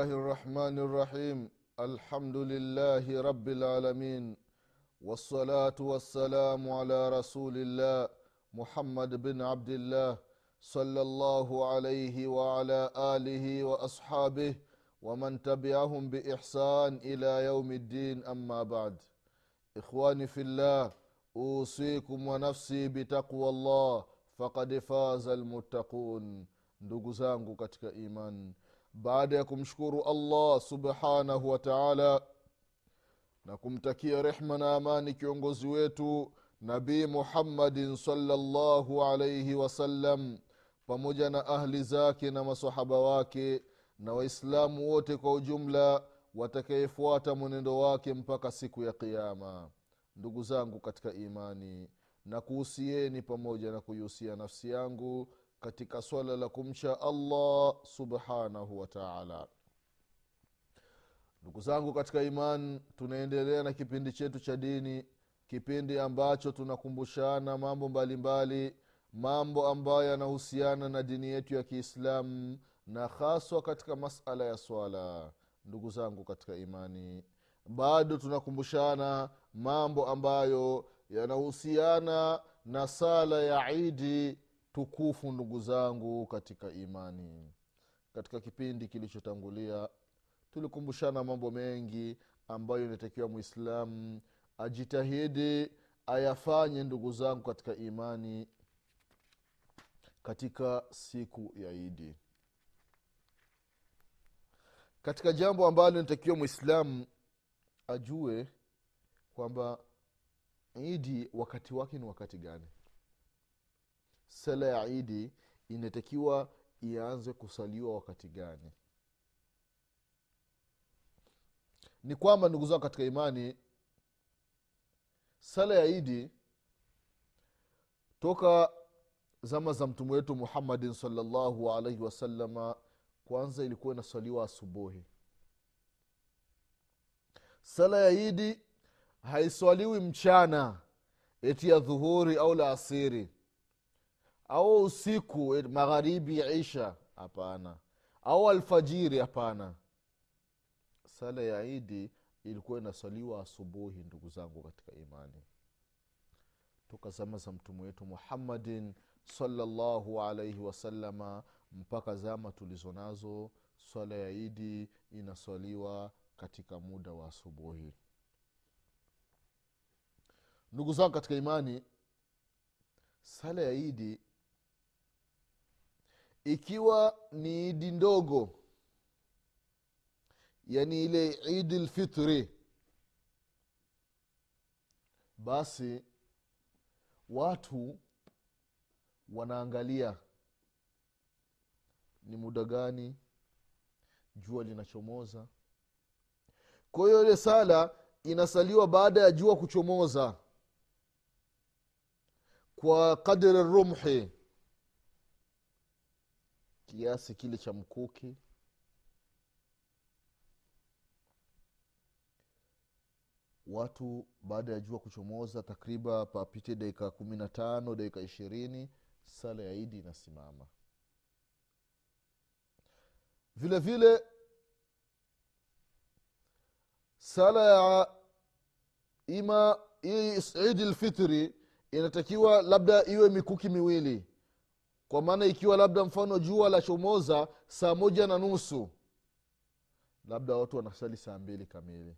الله الرحمن الرحيم. الحمد لله رب العالمين. والصلاة والسلام على رسول الله محمد بن عبد الله صلى الله عليه وعلى آله وأصحابه ومن تبعهم بإحسان إلى يوم الدين. أما بعد إخواني في الله أوصيكم ونفسي بتقوى الله فقد فاز المتقون. ndugu zangu iman. Baada ya kumshukuru allah subhanahu wa taala na kumtakia rehma na amani kiongozi wetu nabii muhammadin salllahu alaihi wasallam pamoja na ahli zake na masahaba wake na waislamu wote kwa ujumla watakayefuata mwenendo wake mpaka siku ya qiama ndugu zangu katika imani na kuhusieni pamoja na kuihusia nafsi yangu katika swala la kumcha allah subhanahu wa taala. Ndugu zangu katika iman tunaendelea na kipindi chetu cha dini kipindi ambacho tunakumbushana mambo mbalimbali mbali, mambo ambayo yanahusiana na dini yetu ya kiislamu na haswa katika masala ya swala. Ndugu zangu katika imani bado tunakumbushana mambo ambayo yanahusiana na sala ya idi tukufu ndugu zangu katika imani. Katika kipindi kilichotangulia tulikumbushana mambo mengi ambayo inatakiwa mwislamu ajitahidi ayafanye ndugu zangu katika imani katika siku ya idi. Katika jambo ambalo inatakiwa mwislamu ajue kwamba idi wakati wake ni wakati gani sala ya idi inatakiwa ianze kusaliwa wakati gani? Ni kwamba ndugu zao katika imani sala ya idi toka zama za mtume wetu muhammadin salllahu alaihi wasalama kwanza ilikuwa inaswaliwa asubuhi. Sala ya idi haiswaliwi mchana eti ya dhuhuri au la asiri au usiku magharibi isha? Hapana. Au alfajiri? Hapana. Sala ya idi ilikuwa inasaliwa asubuhi ndugu zangu katika imani. Toka zama za mtume wetu muhammadin salallahu alaihi wasalama mpaka zama tulizo nazo swala ya idi inaswaliwa katika muda wa asubuhi. Ndugu zangu katika imani sala ya idi ikiwa ni idi ndogo yani ile idi lfitri basi watu wanaangalia ni muda gani jua linachomoza. Kwa hiyo ile sala inasaliwa baada ya jua kuchomoza kwa kadri rumhi kiasi kile cha mkuki. Watu baada ya jua kuchomoza takriban papite dakika kumi na tano dakika ishirini sala ya idi inasimama. Vile vile sala ya ima idi lfitri inatakiwa labda iwe mikuki miwili kwa maana ikiwa labda mfano jua la chomoza saa moja na nusu labda watu wanasali saa mbili kamili.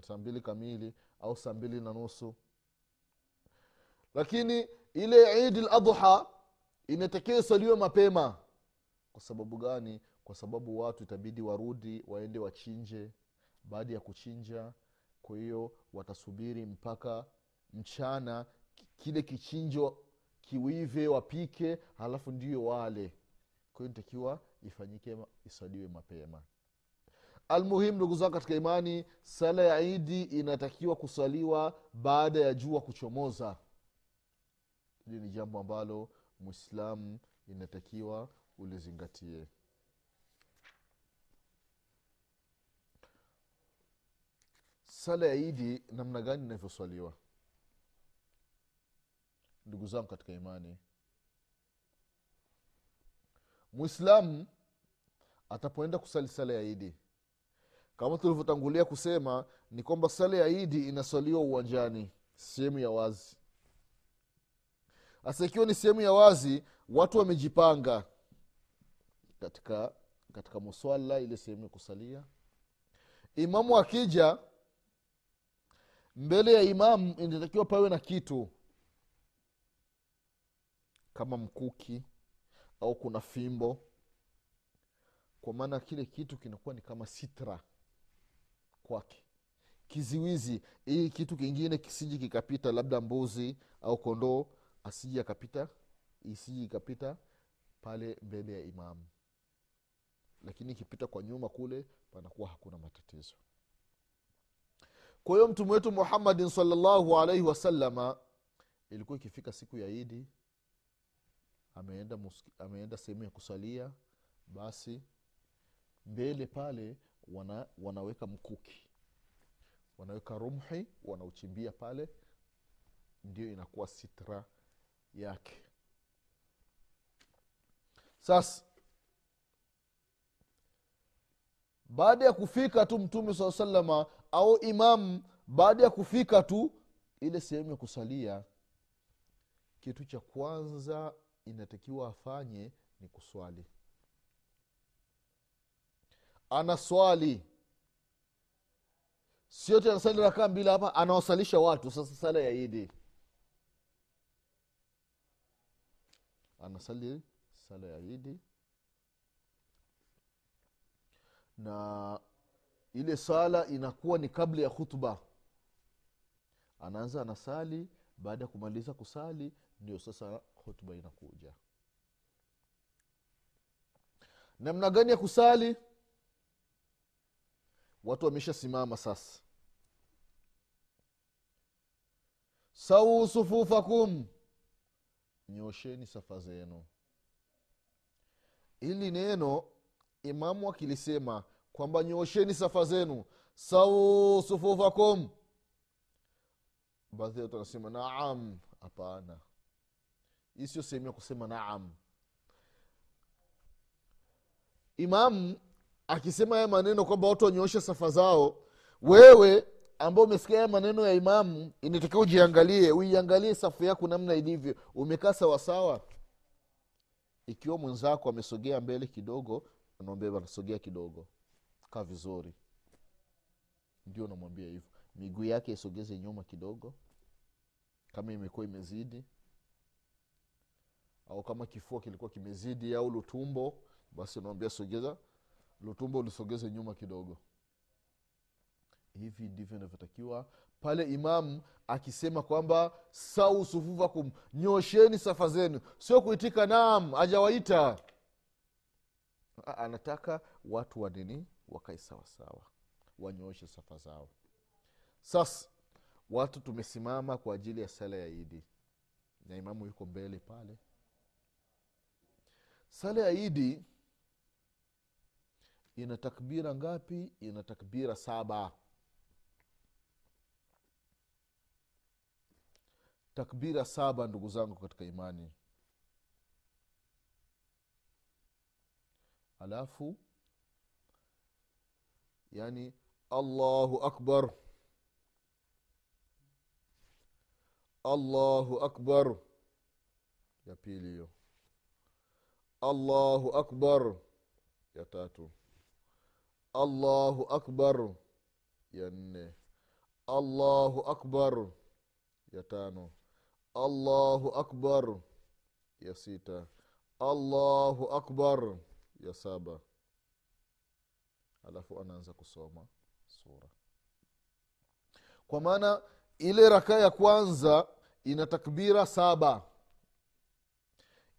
Saa mbili kamili au saa mbili na nusu. Lakini ile idi ladha inatakiwa isaliwe mapema. Kwa sababu gani? Kwa sababu watu itabidi warudi waende wachinje. Baada ya kuchinja kwa hiyo watasubiri mpaka mchana kile kichinjo kiwive wapike halafu ndio wale. Kwa hiyo nitakiwa ifanyike isaliwe mapema. Almuhimu ndugu zangu katika imani sala ya idi inatakiwa kusaliwa baada ya jua kuchomoza. Hili ni jambo ambalo mwislamu inatakiwa ulizingatie. Sala ya idi namna gani inavyoswaliwa ndugu zangu katika imani. Mwislamu atapoenda kusali sala ya idi. Kama tulivyotangulia kusema ni kwamba sala ya idi inasaliwa uwanjani sehemu ya wazi. Hasa ikiwa ni sehemu ya wazi watu wamejipanga katika katika muswala ile sehemu ya kusalia. Imamu akija mbele ya imamu inatakiwa pawe na kitu kama mkuki au kuna fimbo. Kwa maana kile kitu kinakuwa ni kama sitra kwake. Kiziwizi hii kitu kingine kisiji kikapita labda mbuzi au kondoo asiji akapita isiji ikapita pale mbele ya imamu. Lakini ikipita kwa nyuma kule panakuwa hakuna matatizo. Kwa hiyo mtume wetu muhammadin salllahu alaihi wasalama ilikuwa ikifika siku ya idi ameenda, ameenda sehemu ya kusalia basi mbele pale wana, wanaweka mkuki. Wanaweka rumhi wanauchimbia pale ndio inakuwa sitra yake. Sasa baada ya kufika tu mtume saa salama au imamu baada ya kufika tu ile sehemu ya kusalia kitu cha kwanza inatakiwa afanye ni kuswali. Anaswali siote anasali rakaa mbili hapa anawasalisha watu. Sasa sala ya idi anasali sala ya idi na ile sala inakuwa ni kabla ya khutba. Anaanza anasali baada ya kumaliza kusali ndio sasa hotuba inakuja. Namna gani ya kusali? Watu wameshasimama sasa. Sau sufufakum nyosheni safa zenu. Ili neno imamu akilisema kwamba nyosheni safa zenu. Sau sufufakum baadhi ya watu wanasema naam. Hapana hii sio sehemu ya kusema naam. Imamu akisema haya maneno kwamba watu wanyooshe safa zao wewe ambao umesikia haya maneno ya imamu inatakiwa ujiangalie uiangalie safu yako namna ilivyo. Umekaa sawasawa ikiwa mwenzako amesogea mbele kidogo unaambia anasogea kidogo. Kaa vizuri. Ndio unamwambia hivyo. Miguu yake isogeze nyuma kidogo. Kama imekuwa imezidi au kama kifua kilikuwa kimezidi au lutumbo basi unamwambia sogeza. Lutumbo ulisogeze nyuma kidogo. Hivi ndivyo inavyotakiwa. Pale imamu akisema kwamba sau sufufakum nyosheni safa zenu. Sio kuitika nam ajawaita anataka watu wa wakae sawasawa wanyooshe safa zao. Sasa watu tumesimama kwa ajili ya sala ya idi. Na imamu yuko mbele pale sala ya idi ina takbira ngapi? Ina takbira saba. Takbira saba ndugu zangu katika imani. Alafu yani allahu akbar. Allahu akbar. Ya pili hiyo allahu akbar. Ya tatu. Allahu akbar. Ya nne. Allahu akbar. Ya tano. Allahu akbar. Ya sita. Allahu akbar. Ya saba. Alafu anaanza kusoma sura. Kwa maana ile rakaa ya kwanza ina takbira saba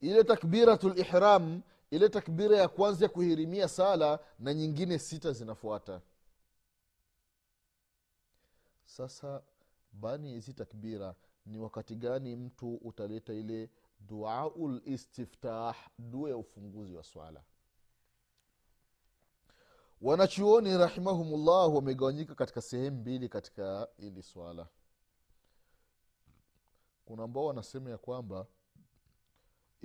ile takbiratu lihram ile takbira ya kwanza ya kuhirimia sala na nyingine sita zinafuata. Sasa bani hizi takbira ni wakati gani mtu utaleta ile duau listiftah dua ya ufunguzi wa swala? Wanachuoni rahimahumullah wamegawanyika katika sehemu mbili katika hili swala. Kuna ambao wanasema ya kwamba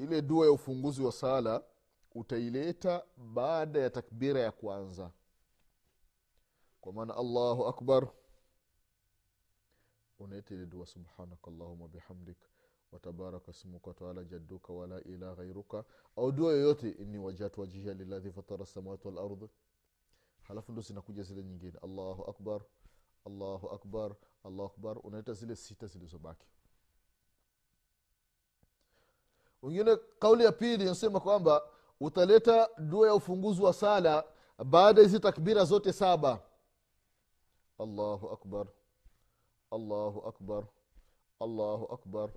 ile dua ya ufunguzi wa sala utaileta baada ya takbira ya kwanza. Kwa maana allahu akbar. Unaita ile dua subhanaka allahuma bihamdik watabaraka smuka wataala jadduka wala ila ghairuka au dua yoyote inni wajatu wajiha liladhi fatara samawati walardi halafu ndo zinakuja zile nyingine. Allahu akbar allahu akbar allahu akbar. Unaita zile sita zilizobaki wengine kauli ya pili inasema kwamba utaleta dua ya ufunguzi wa sala baada hizi takbira zote saba. Allahu akbar. Allahu akbar. Allahu akbar.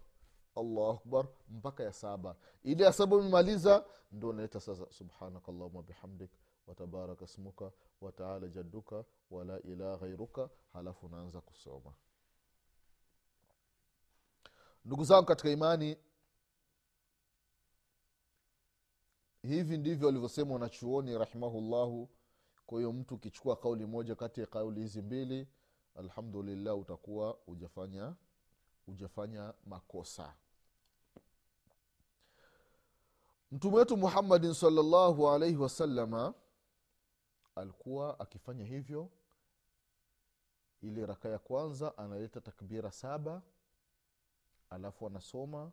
Allahu akbar. Mpaka ya saba. Ili ya saba umemaliza ndo unaita sasa. Subhanaka allahuma bihamdik watabaraka smuka wataala jadduka. Wala ilaha ghairuka halafu unaanza kusoma. Ndugu zangu katika imani hivi ndivyo walivyosema wanachuoni rahimahullahu. Kwa hiyo mtu ukichukua kauli moja kati ya kauli hizi mbili alhamdulillah utakuwa ujafanya ujafanya makosa. Mtume wetu muhammadin salllahu alaihi wasalama alikuwa akifanya hivyo. Ile raka ya kwanza analeta takbira saba alafu anasoma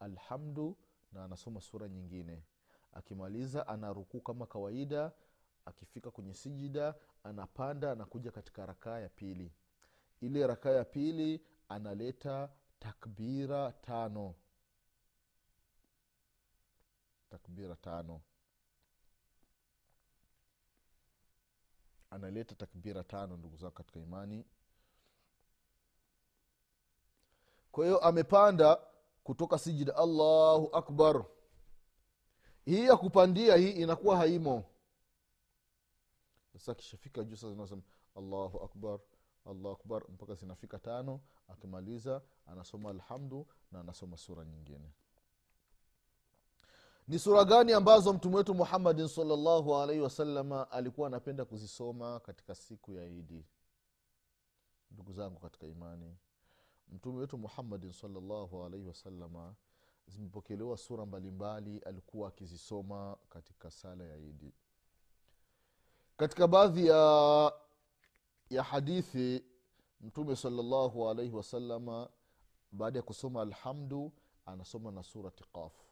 alhamdu na anasoma sura nyingine akimaliza anarukuu kama kawaida akifika kwenye sijida anapanda anakuja katika rakaa ya pili. Ile rakaa ya pili analeta takbira tano. Takbira tano. Analeta takbira tano ndugu zao katika imani. Kwa hiyo amepanda kutoka sijida allahu akbar hii ya kupandia hii inakuwa haimo. Sasa akishafika juu sasa zinasema allahu akbar allahu akbar mpaka zinafika tano akimaliza anasoma alhamdu na anasoma sura nyingine. Ni sura gani ambazo mtume wetu muhammadin salllahu alaihi wasalama alikuwa anapenda kuzisoma katika siku ya idi ndugu zangu katika imani mtume wetu muhammadin salllahu alaihi wasalama zimepokelewa sura mbalimbali alikuwa akizisoma katika sala ya idi katika baadhi ya ya hadithi mtume salllahu alaihi wasalama baada ya kusoma alhamdu anasoma na surati qafu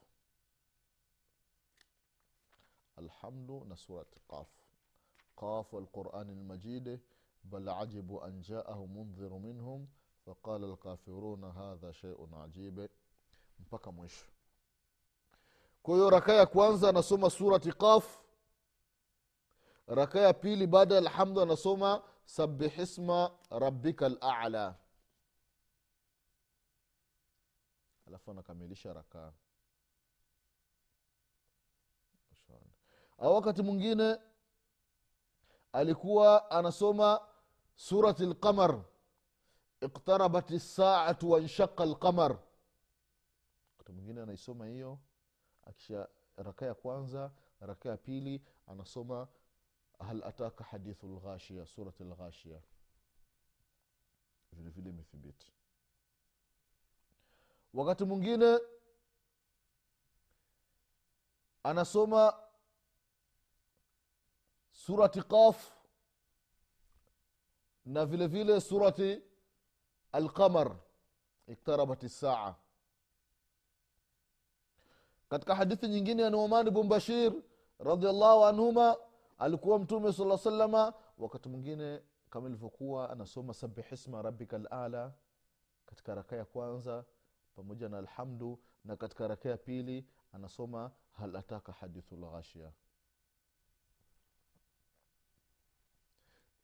alhamdu na surati qafu qafu alqurani lmajid bal ajibu an jaahu mundhiru minhum faqala lkafiruna hadha sheiun ajibe mpaka mwisho. Kwa hiyo raka ya kwanza anasoma surati qaf raka ya pili baada ya alhamdu anasoma sabihisma rabika lala alafu anakamilisha rakaa au wakati mwingine alikuwa anasoma surati lqamar iqtarabat lsaatu wanshaqa lqamar wakati mwingine anaisoma hiyo akisha raka ya kwanza raka ya pili anasoma hal ataka hadithu lghashia surat lghashia vilevile vile imethibiti. Wakati mwingine anasoma surati qaf na vile vile surati alqamar iktarabat saa katika hadithi nyingine ya numan bn bashir radiallahu anhuma alikuwa mtume sala salama wakati mwingine kama ilivyokuwa anasoma sabihisma rabika lala katika raka ya kwanza pamoja na alhamdu na katika raka ya pili anasoma hal ataka hadithu lghashia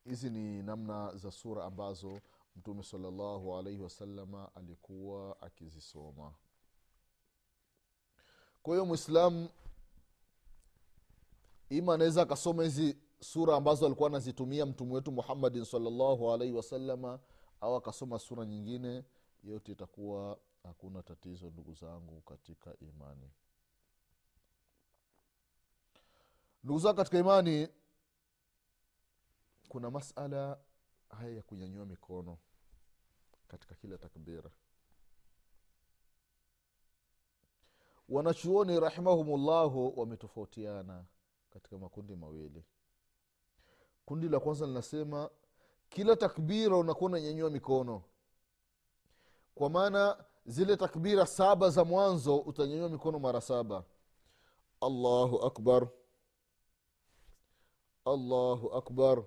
hizi ni namna za sura ambazo mtume salallahu alaihi wasalama alikuwa akizisoma kwa hiyo mwislamu ima anaweza akasoma hizi sura ambazo alikuwa anazitumia mtume wetu muhammadin salllahu alaihi wasalama au akasoma sura nyingine yote itakuwa hakuna tatizo ndugu zangu katika imani. Ndugu zangu katika imani kuna masala haya ya kunyanyua mikono katika kila takbira wanachuoni rahimahumullahu wametofautiana katika makundi mawili. Kundi la kwanza linasema kila takbira unakuwa unanyanyua mikono. Kwa maana zile takbira saba za mwanzo utanyanyua mikono mara saba. Allahu akbar. Allahu akbar.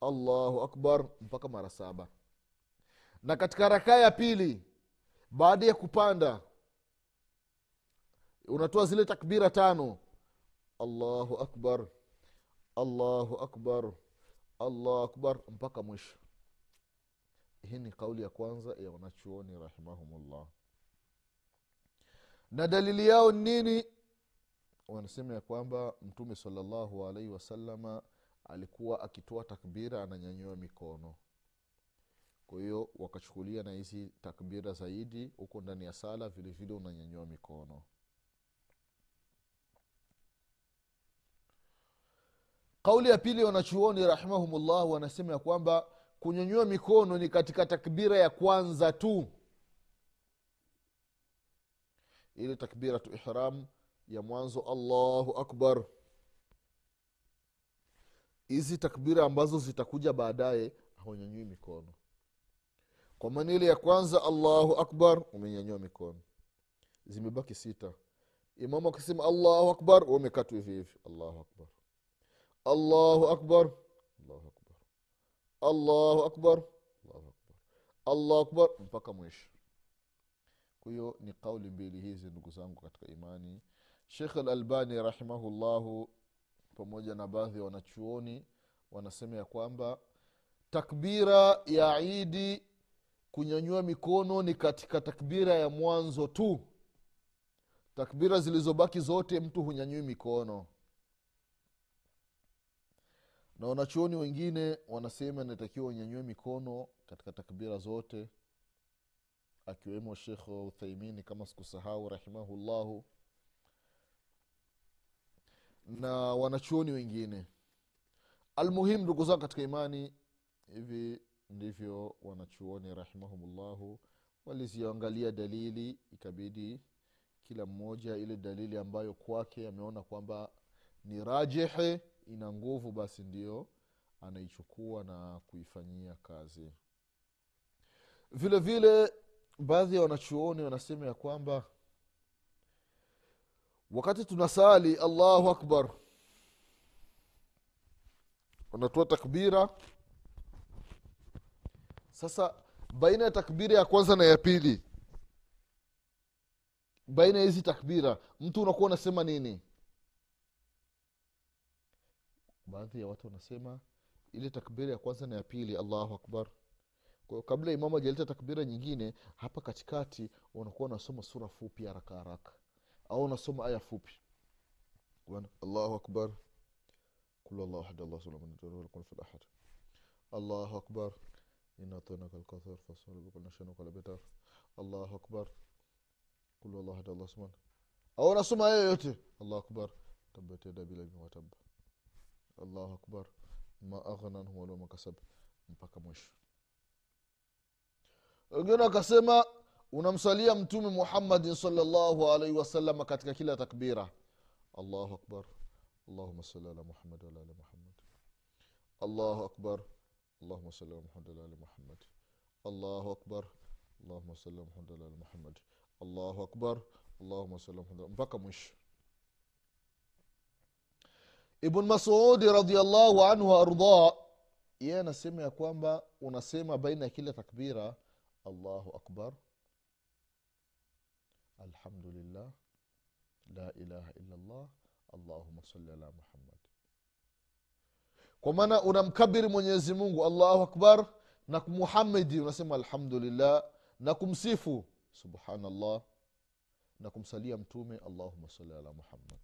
Allahu akbar. Mpaka mara saba. Na katika rakaa ya pili baada ya kupanda unatoa zile takbira tano. Allahu akbar allahu akbar allahu akbar mpaka mwisho. Hii ni kauli ya kwanza ya wanachuoni rahimahumullah. Na dalili yao ni nini? Wanasema ya kwamba mtume salallahu alaihi wasalama alikuwa akitoa takbira ananyanyua mikono. Kwa hiyo wakachukulia na hizi takbira zaidi huko ndani ya sala vilevile vile unanyanyua mikono kauli ya pili wanachuoni rahimahumullah wanasema ya kwamba kunyanyua mikono ni katika takbira ya kwanza tu. Ili takbiratu ihram ya mwanzo allahu akbar. Hizi takbira ambazo zitakuja baadaye haunyanyui mikono. Kwa maana ile ya kwanza allahu akbar umenyanyua mikono. Zimebaki sita. Imamu akisema allahu akbar umekatu hivi hivi. Allahu akbar allahu أكبر الله أكبر الله أكبر الله أكبر الله أكبر mpaka mwisho. Kwa hiyo ni kauli mbili hizi ndugu zangu katika imani. Shekh alalbani rahimahullahu pamoja na baadhi ya wanachuoni wanasema ya kwamba takbira ya idi kunyanyua mikono ni katika takbira ya mwanzo tu. Takbira zilizobaki zote mtu hunyanyui mikono na wanachuoni wengine wanasema inatakiwa unyanyue mikono katika takbira zote akiwemo shekh uthaimini kama sikusahau rahimahullahu. Na wanachuoni wengine almuhimu ndugu zao katika imani hivi ndivyo wanachuoni rahimahumullahu waliziangalia dalili ikabidi kila mmoja ile dalili ambayo kwake ameona kwamba ni rajihe ina nguvu basi ndio anaichukua na kuifanyia kazi. Vile vile baadhi ya wanachuoni wanasema ya kwamba wakati tunasali allahu akbar wanatoa takbira. Sasa baina ya takbira ya kwanza na ya pili baina ya hizi takbira mtu unakuwa unasema nini baadhi ya watu wanasema ile takbira ya kwanza na ya pili allahu akbar. Kwa kabla imamu ajaleta takbira nyingine hapa katikati unakuwa unasoma sura fupi haraka haraka. Au unasoma aya fupi. Allahu akbar. Kul allahu ahad allah sulamkun allahu akbar. Inatonaka lkathar fasalbkanashanukalabetar allahu akbar. Kul allahu ahad allah suman au unasoma aya yoyote allahu akbar. Tabat wataba الله أكبر. ما أغنى عنه ولا ما كسب مبقى مش. وقنا كسما ونمسالي أمتومي محمد صلى الله عليه وسلم كتك كلا تكبيرة. الله أكبر. اللهم صل على محمد وعلى آل محمد. الله أكبر. اللهم صل على محمد وعلى آل محمد. الله أكبر. اللهم صل على محمد وعلى آل محمد. الله أكبر. اللهم صل على محمد. مبقى مش. Ibn masudi radiallahu anhu waardah yeye anasema ya kwamba unasema baina ya kila takbira allahu akbar alhamdulillah la ilaha illallah allahuma sali ala muhammad. Kwa maana unamkabiri mwenyezi mungu allahu akbar na muhamedi unasema alhamdulillah na kumsifu subhanallah na kumsalia mtume allahuma sali ala muhammad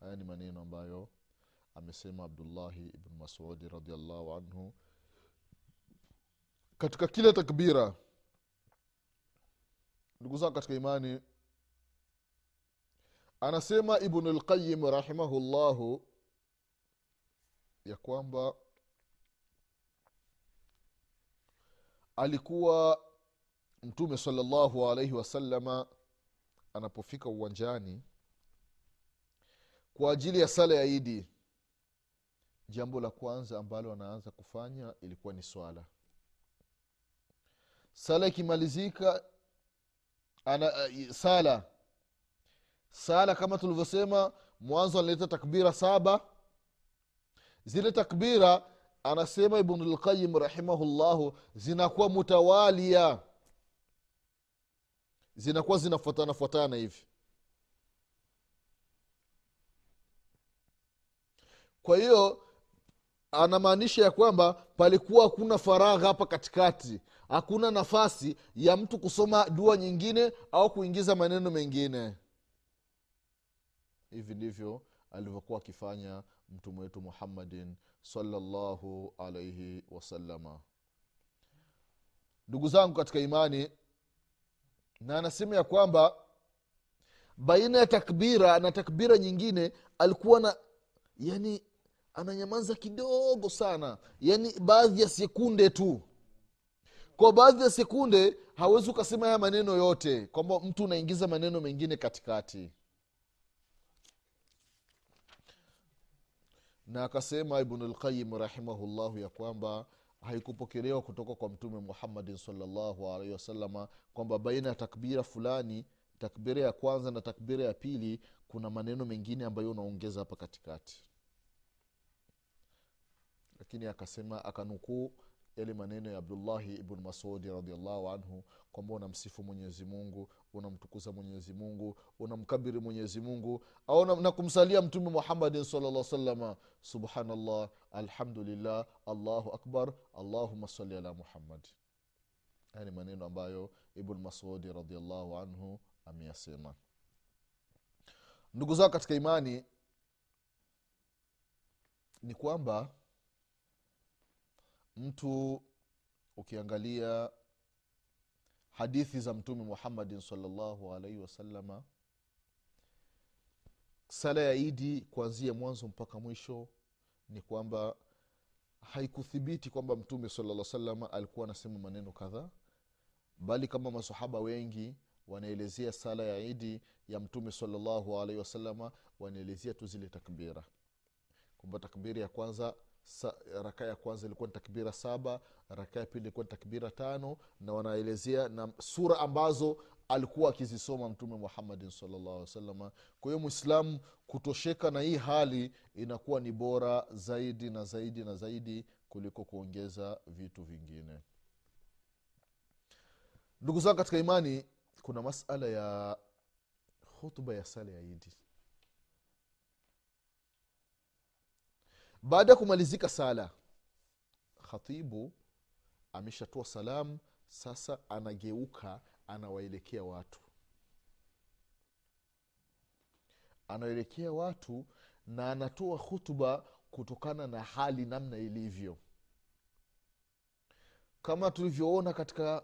haya ni maneno ambayo amesema abdullahi ibn masudi radiallahu anhu katika kila takbira. Ndugu zangu katika imani anasema ibnu lqayim rahimahullahu ya kwamba alikuwa mtume salllahu alaihi wasalama anapofika uwanjani kwa ajili ya sala ya idi jambo la kwanza ambalo anaanza kufanya ilikuwa ni swala. Sala ikimalizika ana uh, sala. Sala kama tulivyosema mwanzo analeta takbira saba. Zile takbira anasema ibnulqayim rahimahullahu zinakuwa mutawalia. Zinakuwa zinafuatana fuatana hivi kwa hiyo anamaanisha ya kwamba palikuwa hakuna faragha hapa katikati. Hakuna nafasi ya mtu kusoma dua nyingine au kuingiza maneno mengine. Hivi ndivyo alivyokuwa akifanya mtume wetu muhammadin salllahu alaihi wasalama ndugu zangu katika imani na anasema ya kwamba baina ya takbira na takbira nyingine alikuwa na yani ananyamaza kidogo sana. Yani baadhi ya sekunde tu. Kwa baadhi ya sekunde hawezi ukasema haya maneno yote kwamba mtu unaingiza maneno mengine katikati. Na akasema ibnulqayim rahimahullahu ya kwamba haikupokelewa kutoka kwa mtume muhammadin salllahu alaihi wasalama kwamba baina ya takbira fulani takbira ya kwanza na takbira ya pili kuna maneno mengine ambayo unaongeza hapa katikati lakini akasema akanukuu yale maneno ya abdullahi ibn masudi radiallahu anhu kwamba unamsifu mwenyezi mungu unamtukuza mwenyezi mungu unamkabiri mwenyezi mungu au na, kumsalia mtume muhammadin salllah salama subhanallah alhamdulillah allahu akbar allahuma sali ala muhammadi haya ni maneno ambayo ibn masudi radiallahu anhu ameyasema. Ndugu zao katika imani ni kwamba mtu ukiangalia hadithi za mtume muhammadin salllahu alaihi wasalama sala ya idi kuanzia mwanzo mpaka mwisho ni kwamba haikuthibiti kwamba mtume salaa salama alikuwa anasema maneno kadhaa bali kama masahaba wengi wanaelezea sala ya idi ya mtume salllahu alaihi wasalama wanaelezea tu zile takbira. Kwamba takbira ya kwanza sa, raka ya kwanza ilikuwa ni takbira saba raka ya pili ilikuwa ni takbira tano na wanaelezea na sura ambazo alikuwa akizisoma mtume muhammadin salllah salama kwa hiyo mwislamu kutosheka na hii hali inakuwa ni bora zaidi na zaidi na zaidi kuliko kuongeza vitu vingine. Ndugu zangu katika imani kuna masala ya hutuba ya sala ya idi baada ya kumalizika sala khatibu ameshatoa salamu sasa anageuka anawaelekea watu. Anaelekea watu na anatoa hutuba kutokana na hali namna ilivyo. Kama tulivyoona katika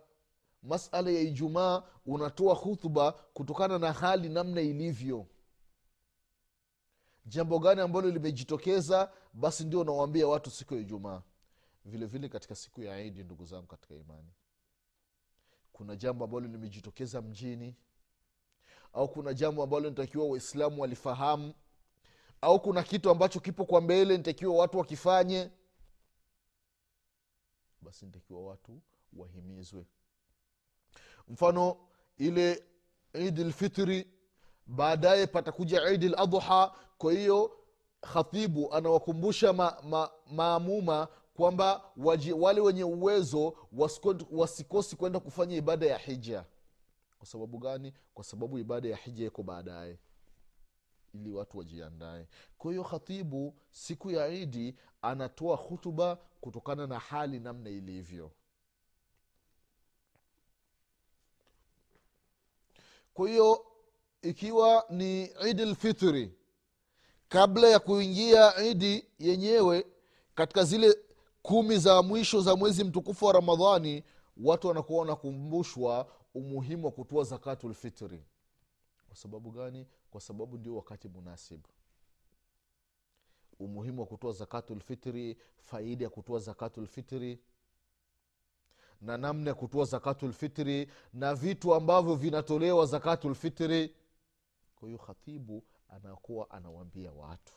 masala ya ijumaa unatoa hutuba kutokana na hali namna ilivyo jambo gani ambalo limejitokeza? Basi ndio unawambia watu siku ya ijumaa. Vile vile katika siku ya idi ndugu zangu katika imani. Kuna jambo ambalo limejitokeza mjini. Au kuna jambo ambalo nitakiwa waislamu walifahamu. Au kuna kitu ambacho kipo kwa mbele nitakiwa watu wakifanye. Basi nitakiwa watu wahimizwe. Mfano ile idi lfitri baadaye patakuja idi ladha kwa hiyo khatibu anawakumbusha ma, ma, maamuma kwamba wale wenye uwezo wasikosi kwenda kufanya ibada ya hija kwa sababu gani? Kwa sababu ibada ya hija iko baadaye. Ili watu wajiandae. Kwa hiyo khatibu siku ya idi anatoa hutuba kutokana na hali namna ilivyo. Kwa hiyo ikiwa ni idi lfitri kabla ya kuingia idi yenyewe katika zile kumi za mwisho za mwezi mtukufu wa ramadhani watu wanakuwa wanakumbushwa umuhimu wa kutoa zakatu lfitri kwa sababu gani? Kwa sababu ndio wakati munasibu umuhimu wa kutoa zakatu lfitri faida ya kutoa zakatu lfitri na namna ya kutoa zakatulfitri na vitu ambavyo vinatolewa zakatulfitri kwa hiyo khatibu anakuwa anawambia watu.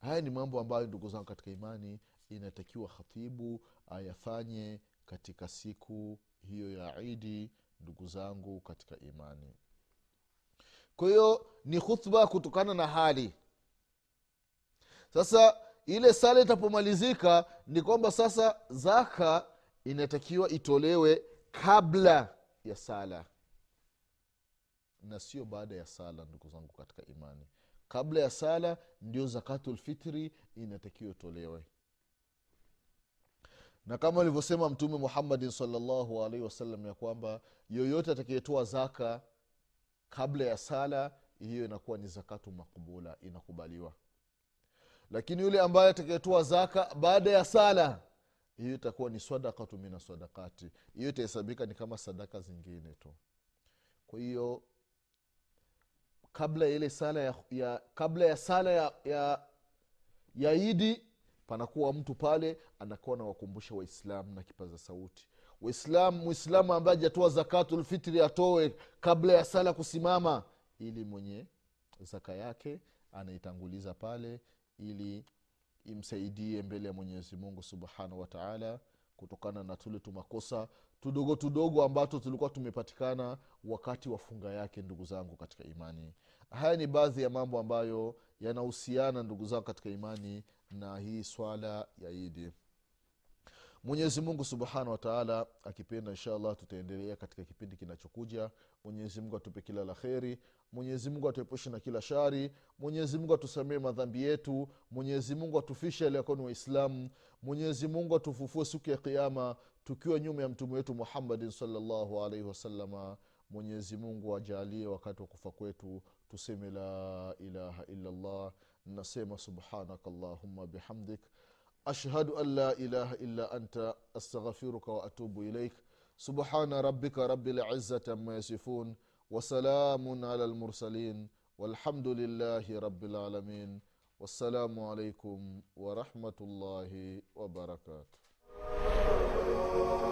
Haya ni mambo ambayo ndugu zangu katika imani inatakiwa khatibu ayafanye katika siku hiyo ya idi ndugu zangu katika imani. Kwa hiyo ni khutba kutokana na hali. Sasa ile sala itapomalizika ni kwamba sasa zaka inatakiwa itolewe kabla ya sala na sio baada ya sala ndugu zangu katika imani. Kabla ya sala ndio zakatulfitri inatakiwa tolewe na kama alivyosema mtume muhammadin salllahu alaihi wasallam ya kwamba yoyote atakayetoa zaka kabla ya sala hiyo inakuwa ni zakatu makbula inakubaliwa. Lakini yule ambaye atakayetoa zaka baada ya sala hiyo itakuwa ni sadakatu mina sadakati hiyo itahesabika ni kama sadaka zingine tu. Kwa hiyo kabla ile sala ya, ya kabla ya sala ya, ya, ya idi panakuwa mtu pale anakuwa nawakumbusha waislamu na kipaza sauti. Waislamu mwislamu ambaye ajatoa zakatulfitri atoe kabla ya sala kusimama ili mwenye zaka yake anaitanguliza pale ili imsaidie mbele ya mwenyezi mungu subhanahu wataala kutokana na tule tumakosa tudogo tudogo ambato tulikuwa tumepatikana wakati wa funga yake ndugu zangu katika imani. Haya ni baadhi ya mambo ambayo yanahusiana ndugu zangu katika imani na hii swala ya idi mwenyezi mungu subhanahu wataala akipenda inshallah tutaendelea katika kipindi kinachokuja. Mwenyezi mungu atupe kila la kheri. Mwenyezi mungu atuepushe na kila shari. Mwenyezi mungu atusamee madhambi yetu. Mwenyezi mungu atufishe aliyakuwa waislamu. Mwenyezi mungu atufufue siku ya kiama tukiwa nyuma ya mtume wetu muhammadin salllahu alaihi wasalama mwenyezi mungu ajaalie wakati wa kufa kwetu tuseme la ilaha illallah nasema subhanaka llahuma bihamdik ashhadu an la ilaha illa anta astaghfiruka waatubu ilaik subhana rabika rabi lizati ama yasifun wasalamun ala lmursalin walhamdu lillahi rabilalamin wassalamu alaikum warahmatullahi wabarakatuh Oh,